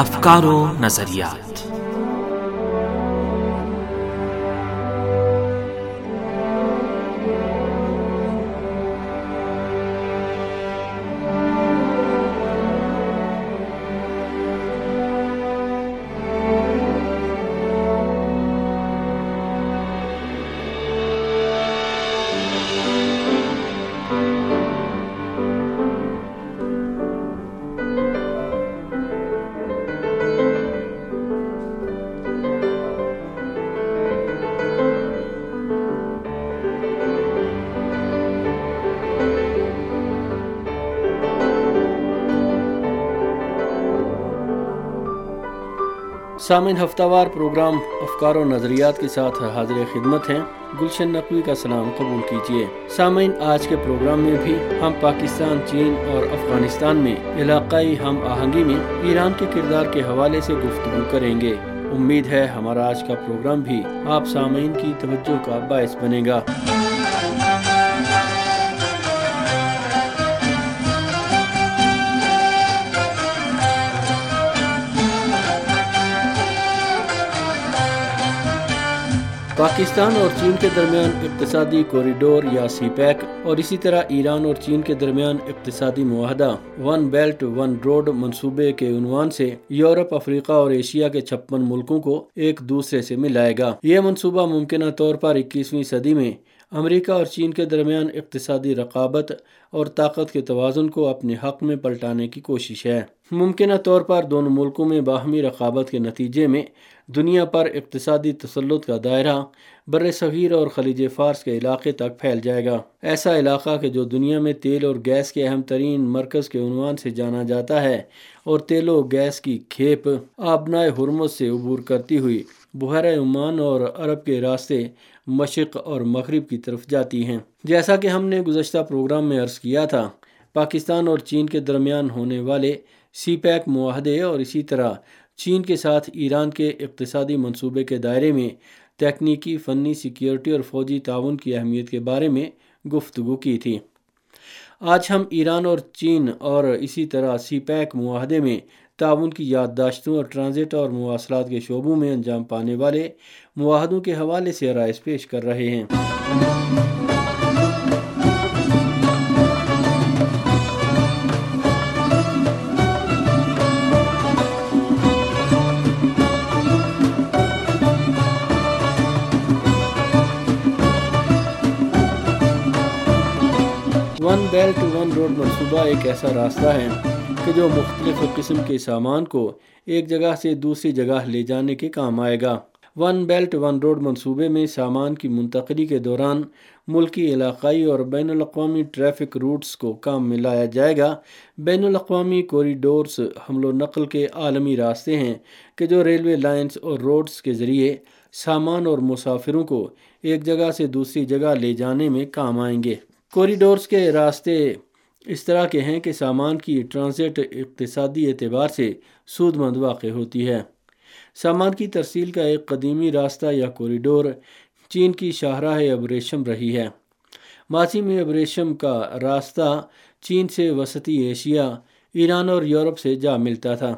افکار و نظریات۔ سامعین، ہفتہ وار پروگرام افکار و نظریات کے ساتھ حاضر خدمت ہیں۔ گلشن نقوی کا سلام قبول کیجیے۔ سامعین، آج کے پروگرام میں بھی ہم پاکستان، چین اور افغانستان میں علاقائی ہم آہنگی میں ایران کے کردار کے حوالے سے گفتگو کریں گے۔ امید ہے ہمارا آج کا پروگرام بھی آپ سامعین کی توجہ کا باعث بنے گا۔ پاکستان اور چین کے درمیان اقتصادی کوریڈور یا سی پیک اور اسی طرح ایران اور چین کے درمیان اقتصادی معاہدہ ون بیلٹ ون روڈ منصوبے کے عنوان سے یورپ، افریقہ اور ایشیا کے چھپن ملکوں کو ایک دوسرے سے ملائے گا۔ یہ منصوبہ ممکنہ طور پر اکیسویں صدی میں امریکہ اور چین کے درمیان اقتصادی رقابت اور طاقت کے توازن کو اپنے حق میں پلٹانے کی کوشش ہے۔ ممکنہ طور پر دونوں ملکوں میں باہمی رقابت کے نتیجے میں دنیا پر اقتصادی تسلط کا دائرہ بر صغیر اور خلیج فارس کے علاقے تک پھیل جائے گا۔ ایسا علاقہ کہ جو دنیا میں تیل اور گیس کے اہم ترین مرکز کے عنوان سے جانا جاتا ہے اور تیل و گیس کی کھیپ آبنائے حرمت سے عبور کرتی ہوئی بحیرہ عمان اور عرب کے راستے مشرق اور مغرب کی طرف جاتی ہیں۔ جیسا کہ ہم نے گزشتہ پروگرام میں عرض کیا تھا، پاکستان اور چین کے درمیان ہونے والے سی پیک معاہدے اور اسی طرح چین کے ساتھ ایران کے اقتصادی منصوبے کے دائرے میں تکنیکی فنی سیکیورٹی اور فوجی تعاون کی اہمیت کے بارے میں گفتگو کی تھی۔ آج ہم ایران اور چین اور اسی طرح سی پیک معاہدے میں تعاون کی یادداشتوں اور ٹرانزٹ اور مواصلات کے شعبوں میں انجام پانے والے معاہدوں کے حوالے سے رائس پیش کر رہے ہیں۔ ون بیلٹ ون روڈ منصوبہ ایک ایسا راستہ ہے۔ کہ جو مختلف قسم کے سامان کو ایک جگہ سے دوسری جگہ لے جانے کے کام آئے گا۔ ون بیلٹ ون روڈ منصوبے میں سامان کی منتقلی کے دوران ملکی علاقائی اور بین الاقوامی ٹریفک روٹس کو کام میں لایا جائے گا۔ بین الاقوامی کوریڈورس حمل و نقل کے عالمی راستے ہیں کہ جو ریلوے لائنز اور روڈز کے ذریعے سامان اور مسافروں کو ایک جگہ سے دوسری جگہ لے جانے میں کام آئیں گے۔ کوریڈورس کے راستے اس طرح کے ہیں کہ سامان کی ٹرانزٹ اقتصادی اعتبار سے سود مند واقع ہوتی ہے۔ سامان کی ترسیل کا ایک قدیمی راستہ یا کوریڈور چین کی شاہراہ ابریشم رہی ہے۔ ماضی میں ابریشم کا راستہ چین سے وسطی ایشیا، ایران اور یورپ سے جا ملتا تھا۔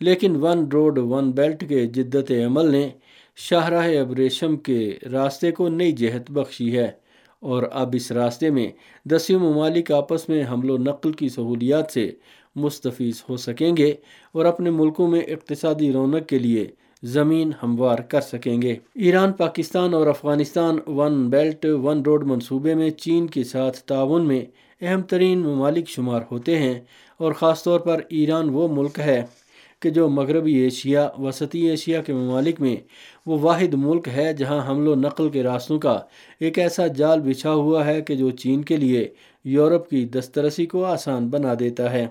لیکن ون روڈ، ون بیلٹ کے جدت عمل نے شاہراہ ابریشم کے راستے کو نئی جہت بخشی ہے۔ اور اب اس راستے میں دسیوں ممالک آپس میں حمل و نقل کی سہولیات سے مستفیض ہو سکیں گے اور اپنے ملکوں میں اقتصادی رونق کے لیے زمین ہموار کر سکیں گے۔ ایران، پاکستان اور Afghanistan one belt, one road منصوبے میں چین کے ساتھ تعاون میں اہم ترین ممالک شمار ہوتے ہیں اور خاص طور پر ایران وہ ملک ہے کہ جو مغربی ایشیا، وسطی ایشیا کے ممالک میں وہ واحد ملک ہے جہاں حمل و نقل کے راستوں کا ایک ایسا جال بچھا ہوا ہے کہ جو چین کے لیے یورپ کی دسترسی کو آسان بنا دیتا ہے۔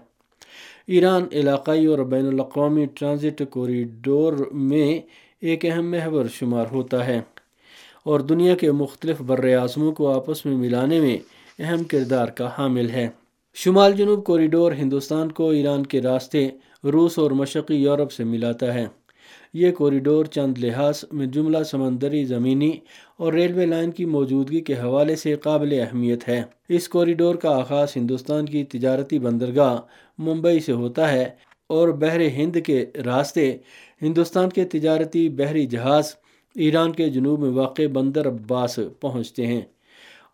ایران علاقائی اور بین الاقوامی ٹرانزٹ کوریڈور میں ایک اہم محور شمار ہوتا ہے اور دنیا کے مختلف بر اعظموں کو آپس میں ملانے میں اہم کردار کا حامل ہے۔ شمال جنوب کوریڈور ہندوستان کو ایران کے راستے روس اور مشرقی یورپ سے ملاتا ہے۔ یہ کوریڈور چند لحاظ میں جملہ سمندری زمینی اور ریلوے لائن کی موجودگی کے حوالے سے قابل اہمیت ہے۔ اس کوریڈور کا آغاز ہندوستان کی تجارتی بندرگاہ ممبئی سے ہوتا ہے اور بحر ہند کے راستے ہندوستان کے تجارتی بحری جہاز ایران کے جنوب میں واقع بندر عباس پہنچتے ہیں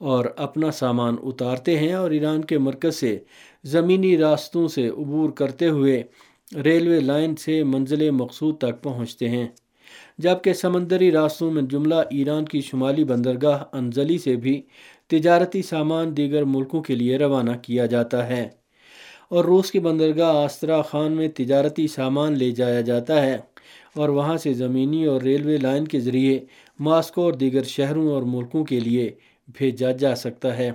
اور اپنا سامان اتارتے ہیں اور ایران کے مرکز سے زمینی راستوں سے عبور کرتے ہوئے ریلوے لائن سے منزل مقصود تک پہنچتے ہیں۔ جبکہ سمندری راستوں میں جملہ ایران کی شمالی بندرگاہ انزلی سے بھی تجارتی سامان دیگر ملکوں کے لیے روانہ کیا جاتا ہے۔ اور روس کی بندرگاہ آسترا خان میں تجارتی سامان لے جایا جاتا ہے۔ اور وہاں سے زمینی اور ریلوے لائن کے ذریعے ماسکو اور دیگر شہروں اور ملکوں کے لیے بھیجا جا سکتا ہے۔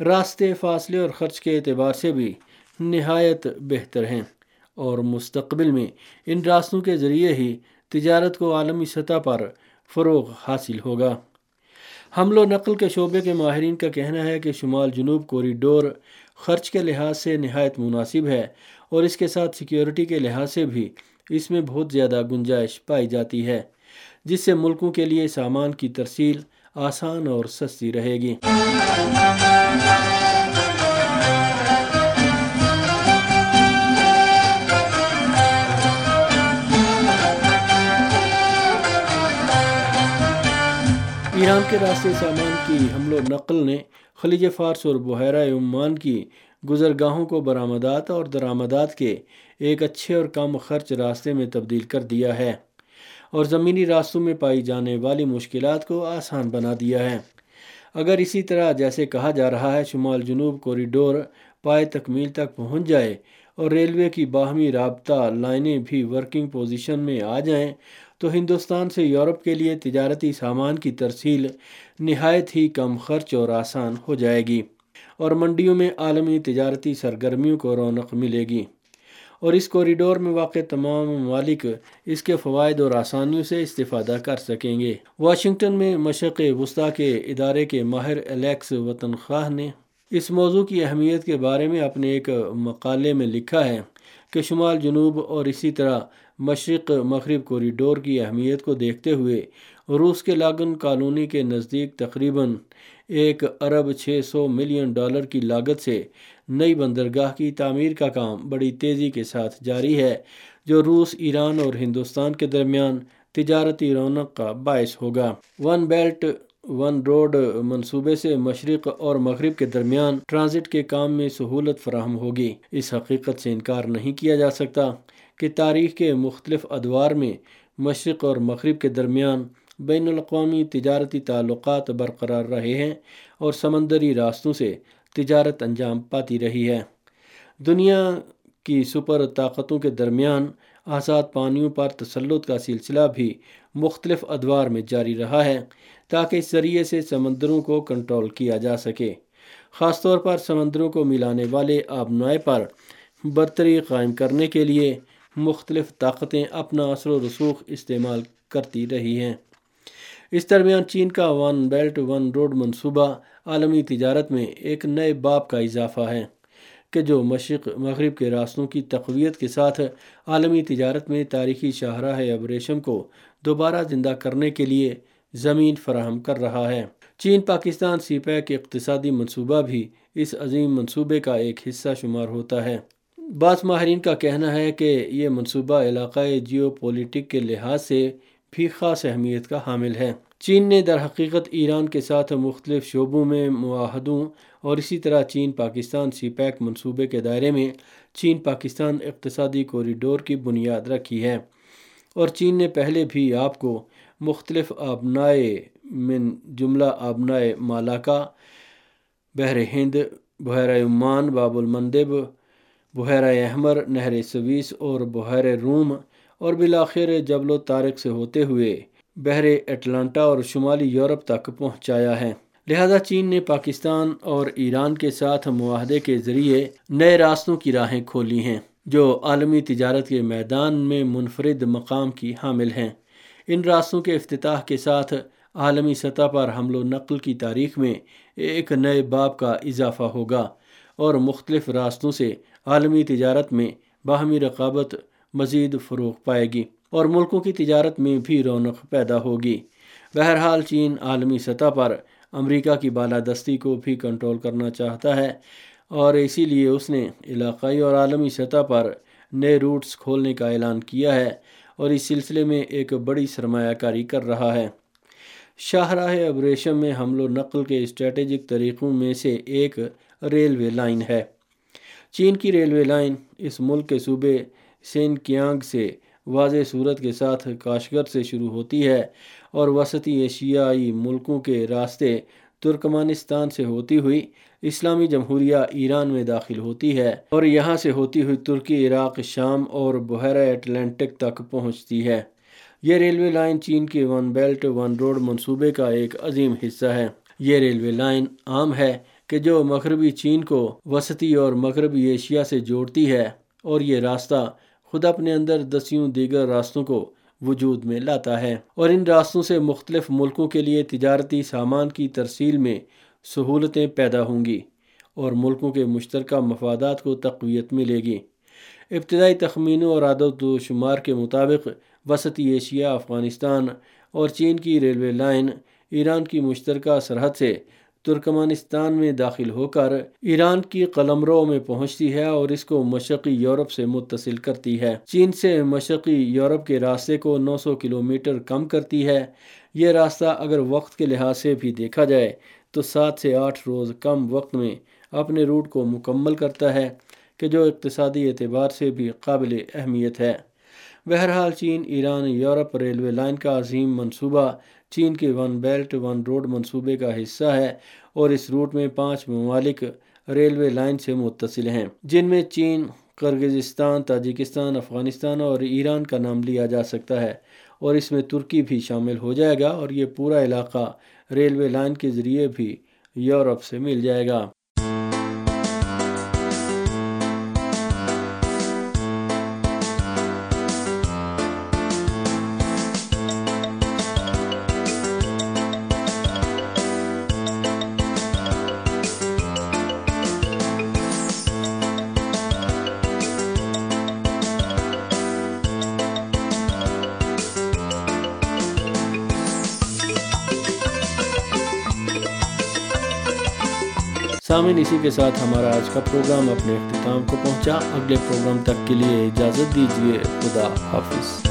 راستے فاصلے اور خرچ کے اعتبار سے بھی نہایت بہتر ہیں۔ اور مستقبل میں ان راستوں کے ذریعے ہی تجارت کو عالمی سطح پر فروغ حاصل ہوگا۔ حمل و نقل کے شعبے کے ماہرین کا کہنا ہے کہ شمال جنوب کوریڈور خرچ کے لحاظ سے نہایت مناسب ہے اور اس کے ساتھ سیکیورٹی کے لحاظ سے بھی اس میں بہت زیادہ گنجائش پائی جاتی ہے، جس سے ملکوں کے لیے سامان کی ترسیل آسان اور سستی رہے گی۔ ایران کے راستے سامان کی حمل و نقل نے خلیج فارس اور بحیرہ عمان کی گزرگاہوں کو برآمدات اور درآمدات کے ایک اچھے اور کم خرچ راستے میں تبدیل کر دیا ہے اور زمینی راستوں میں پائی جانے والی مشکلات کو آسان بنا دیا ہے۔ اگر اسی طرح جیسے کہا جا رہا ہے، شمال جنوب کوریڈور پائے تکمیل تک پہنچ جائے اور ریلوے کی باہمی رابطہ لائنیں بھی ورکنگ پوزیشن میں آ جائیں تو ہندوستان سے یورپ کے لیے تجارتی سامان کی ترسیل نہایت ہی کم خرچ اور آسان ہو جائے گی اور منڈیوں میں عالمی تجارتی سرگرمیوں کو رونق ملے گی اور اس کوریڈور میں واقع تمام ممالک اس کے فوائد اور آسانیوں سے استفادہ کر سکیں گے۔ واشنگٹن میں مشرق وسطی کے ادارے کے ماہر الیکس وطن خواہ نے اس موضوع کی اہمیت کے بارے میں اپنے ایک مقالے میں لکھا ہے کہ شمال جنوب اور اسی طرح مشرق مغرب کوریڈور کی اہمیت کو دیکھتے ہوئے روس کے لاگن کالونی کے نزدیک تقریباً ایک ارب چھ سو ملین ڈالر کی لاگت سے نئی بندرگاہ کی تعمیر کا کام بڑی تیزی کے ساتھ جاری ہے، جو روس، ایران اور ہندوستان کے درمیان تجارتی رونق کا باعث ہوگا۔ ون بیلٹ ون روڈ منصوبے سے مشرق اور مغرب کے درمیان ٹرانزٹ کے کام میں سہولت فراہم ہوگی۔ اس حقیقت سے انکار نہیں کیا جا سکتا کہ تاریخ کے مختلف ادوار میں مشرق اور مغرب کے درمیان بین الاقوامی تجارتی تعلقات برقرار رہے ہیں اور سمندری راستوں سے تجارت انجام پاتی رہی ہے۔ دنیا کی سپر طاقتوں کے درمیان آزاد پانیوں پر تسلط کا سلسلہ بھی مختلف ادوار میں جاری رہا ہے تاکہ اس ذریعے سے سمندروں کو کنٹرول کیا جا سکے۔ خاص طور پر سمندروں کو ملانے والے آبنائے پر برتری قائم کرنے کے لیے مختلف طاقتیں اپنا اثر و رسوخ استعمال کرتی رہی ہیں۔ اس درمیان چین کا ون بیلٹ ون روڈ منصوبہ عالمی تجارت میں ایک نئے باپ کا اضافہ ہے۔ کہ جو مشرق مغرب کے راستوں کی تقویت کے ساتھ عالمی تجارت میں تاریخی شاہراہ ابریشم کو دوبارہ زندہ کرنے کے لیے زمین فراہم کر رہا ہے۔ چین، پاکستان، سی پیک اقتصادی منصوبہ بھی اس عظیم منصوبے کا ایک حصہ شمار ہوتا ہے۔ بعض ماہرین کا کہنا ہے کہ یہ منصوبہ علاقائی جیو پولیٹک کے لحاظ سے بھی خاص اہمیت کا حامل ہے چین نے در حقیقت ایران کے ساتھ مختلف شعبوں میں معاہدوں اور اسی طرح چین پاکستان سی پیک منصوبے کے دائرے میں چین پاکستان اقتصادی کوریڈور کی بنیاد رکھی ہے۔ اور چین نے پہلے بھی آپ کو مختلف آبنائے من جملہ آبنائے مالاکا، بحر ہند بحیرہ عمان، باب المندب بحیرہ احمر، نہر سویس اور بحیر روم اور بالآخر جبل و طارق سے ہوتے ہوئے بحر اٹلانٹا اور شمالی یورپ تک پہنچایا ہے۔ لہذا چین نے پاکستان اور ایران کے ساتھ معاہدے کے ذریعے نئے راستوں کی راہیں کھولی ہیں، جو عالمی تجارت کے میدان میں منفرد مقام کی حامل ہیں۔ ان راستوں کے افتتاح کے ساتھ عالمی سطح پر حمل و نقل کی تاریخ میں ایک نئے باب کا اضافہ ہوگا اور مختلف راستوں سے عالمی تجارت میں باہمی رقابت مزید فروغ پائے گی اور ملکوں کی تجارت میں بھی رونق پیدا ہوگی۔ بہرحال چین عالمی سطح پر امریکہ کی بالادستی کو بھی کنٹرول کرنا چاہتا ہے اور اسی لیے اس نے علاقائی اور عالمی سطح پر نئے روٹس کھولنے کا اعلان کیا ہے اور اس سلسلے میں ایک بڑی سرمایہ کاری کر رہا ہے۔ شاہراہ ابریشم میں حمل و نقل کے اسٹریٹجک طریقوں میں سے ایک ریلوے لائن ہے۔ چین کی ریلوے لائن اس ملک کے صوبے سین کیانگ سے واضح صورت کے ساتھ کاشگر سے شروع ہوتی ہے اور وسطی ایشیائی ملکوں کے راستے ترکمانستان سے ہوتی ہوئی اسلامی جمہوریہ ایران میں داخل ہوتی ہے اور یہاں سے ہوتی ہوئی ترکی، عراق، شام اور بحیرہ اٹلانٹک تک پہنچتی ہے۔ یہ ریلوے لائن چین کے ون بیلٹ، ون روڈ منصوبے کا ایک عظیم حصہ ہے۔ یہ ریلوے لائن عام ہے کہ جو مغربی چین کو وسطی اور مغربی ایشیا سے جوڑتی ہے اور یہ راستہ خود اپنے اندر دسیوں دیگر راستوں کو وجود میں لاتا ہے اور ان راستوں سے مختلف ملکوں کے لیے تجارتی سامان کی ترسیل میں سہولتیں پیدا ہوں گی اور ملکوں کے مشترکہ مفادات کو تقویت ملے گی۔ ابتدائی تخمینوں اور عادت و شمار کے مطابق وسطی ایشیا، افغانستان اور چین کی ریلوے لائن ایران کی مشترکہ سرحد سے ترکمانستان میں داخل ہو کر ایران کی قلمرو میں پہنچتی ہے اور اس کو مشرقی یورپ سے متصل کرتی ہے۔ چین سے مشرقی یورپ کے راستے کو نو سو کلومیٹر کم کرتی ہے۔ یہ راستہ اگر وقت کے لحاظ سے بھی دیکھا جائے تو سات سے آٹھ روز کم وقت میں اپنے روٹ کو مکمل کرتا ہے کہ جو اقتصادی اعتبار سے بھی قابل اہمیت ہے۔ بہرحال چین ایران یورپ ریلوے لائن کا عظیم منصوبہ چین کے ون بیلٹ، ون روڈ منصوبے کا حصہ ہے اور اس روٹ میں پانچ ممالک ریلوے لائن سے متصل ہیں، جن میں چین کرگزستان تاجکستان، افغانستان اور ایران کا نام لیا جا سکتا ہے۔ اور اس میں ترکی بھی شامل ہو جائے گا اور یہ پورا علاقہ ریلوے لائن کے ذریعے بھی یورپ سے مل جائے گا۔ سامن اسی کے ساتھ ہمارا آج کا پروگرام اپنے اختتام کو پہنچا۔ اگلے پروگرام تک کے لیے اجازت دیجیے خدا حافظ۔